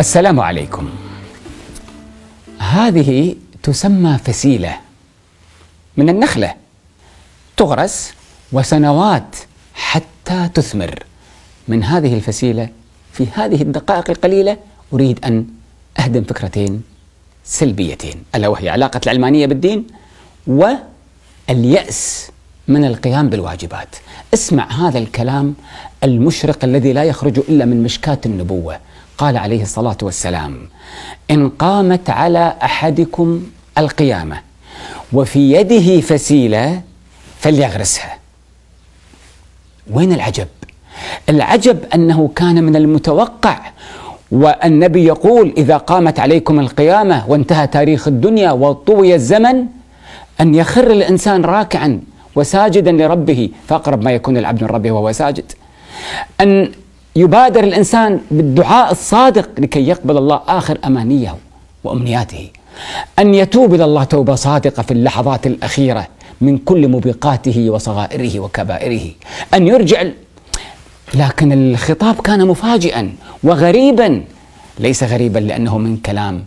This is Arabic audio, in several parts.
السلام عليكم. هذه تسمى فسيلة من النخلة. تغرس وسنوات حتى تثمر. من هذه الفسيلة في هذه الدقائق القليلة أريد أن أهدم فكرتين سلبيتين. ألا وهي علاقة العلمانيه بالدين واليأس من القيام بالواجبات. اسمع هذا الكلام المشرق الذي لا يخرج إلا من مشكاه النبوة. قال عليه الصلاة والسلام إن قامت على أحدكم القيامة وفي يده فسيلة فليغرسها. وين العجب؟ العجب أنه كان من المتوقع والنبي يقول إذا قامت عليكم القيامة وانتهى تاريخ الدنيا وطوي الزمن أن يخر الإنسان راكعا وساجدا لربه. فأقرب ما يكون العبد من ربه وهو ساجد. أن يبادر الإنسان بالدعاء الصادق لكي يقبل الله آخر أمانية وأمنياته. أن يتوب إلى الله توبة صادقة في اللحظات الأخيرة من كل موبقاته وصغائره وكبائره. أن يرجع لكن الخطاب كان مفاجئا وغريبا. ليس غريبا لأنه من كلام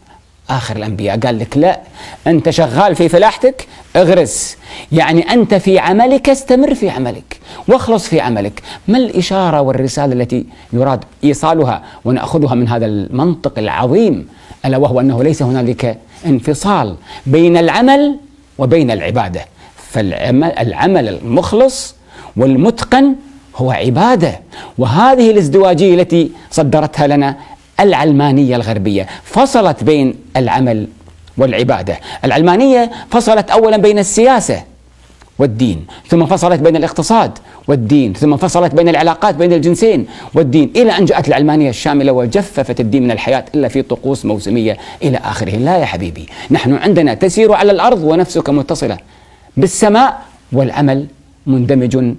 آخر الأنبياء. قال لك لا أنت شغال في فلاحتك اغرس. يعني أنت في عملك استمر في عملك. واخلص في عملك. ما الإشارة والرسالة التي يراد إيصالها ونأخذها من هذا المنطق العظيم ألا وهو أنه ليس هنالك انفصال بين العمل وبين العبادة. فالعمل العمل المخلص والمتقن هو عبادة. وهذه الازدواجية التي صدرتها لنا العلمانية الغربية فصلت بين العمل والعبادة. العلمانية فصلت اولا بين السياسة والدين ثم فصلت بين الاقتصاد والدين ثم فصلت بين العلاقات بين الجنسين والدين إلى أن جاءت العلمانية الشاملة وجففت الدين من الحياة إلا في طقوس موسمية إلى آخره. لا يا حبيبي نحن عندنا تسير على الأرض ونفسك متصلة بالسماء والعمل مندمج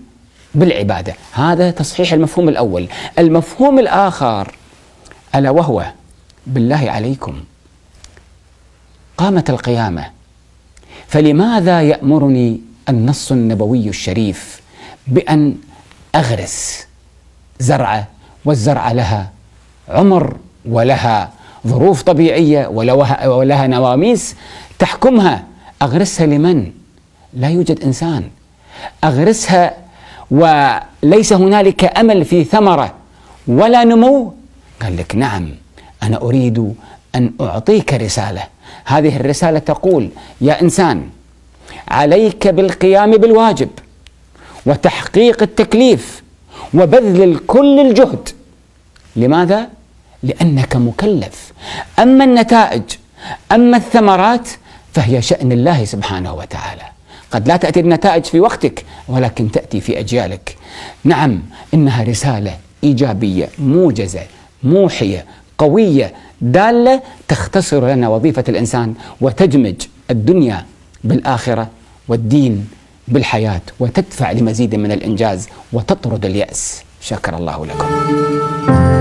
بالعبادة. هذا تصحيح المفهوم الأول. المفهوم الآخر ألا وهو بالله عليكم قامت القيامة فلماذا يأمرني النص النبوي الشريف بأن أغرس زرعة والزرعة لها عمر ولها ظروف طبيعية ولها, نواميس تحكمها. أغرسها لمن؟ لا يوجد إنسان. أغرسها وليس هنالك أمل في ثمرة ولا نمو. قال لك نعم أنا أريد أن أعطيك رسالة. هذه الرسالة تقول يا إنسان عليك بالقيام بالواجب وتحقيق التكليف وبذل كل الجهد. لماذا؟ لأنك مكلف. أما النتائج أما الثمرات فهي شأن الله سبحانه وتعالى. قد لا تأتي النتائج في وقتك ولكن تأتي في أجيالك. نعم إنها رسالة إيجابية موجزة موحية قوية دالة تختصر لنا وظيفة الإنسان وتدمج الدنيا بالآخرة والدين بالحياة وتدفع لمزيد من الإنجاز وتطرد اليأس. شكر الله لكم.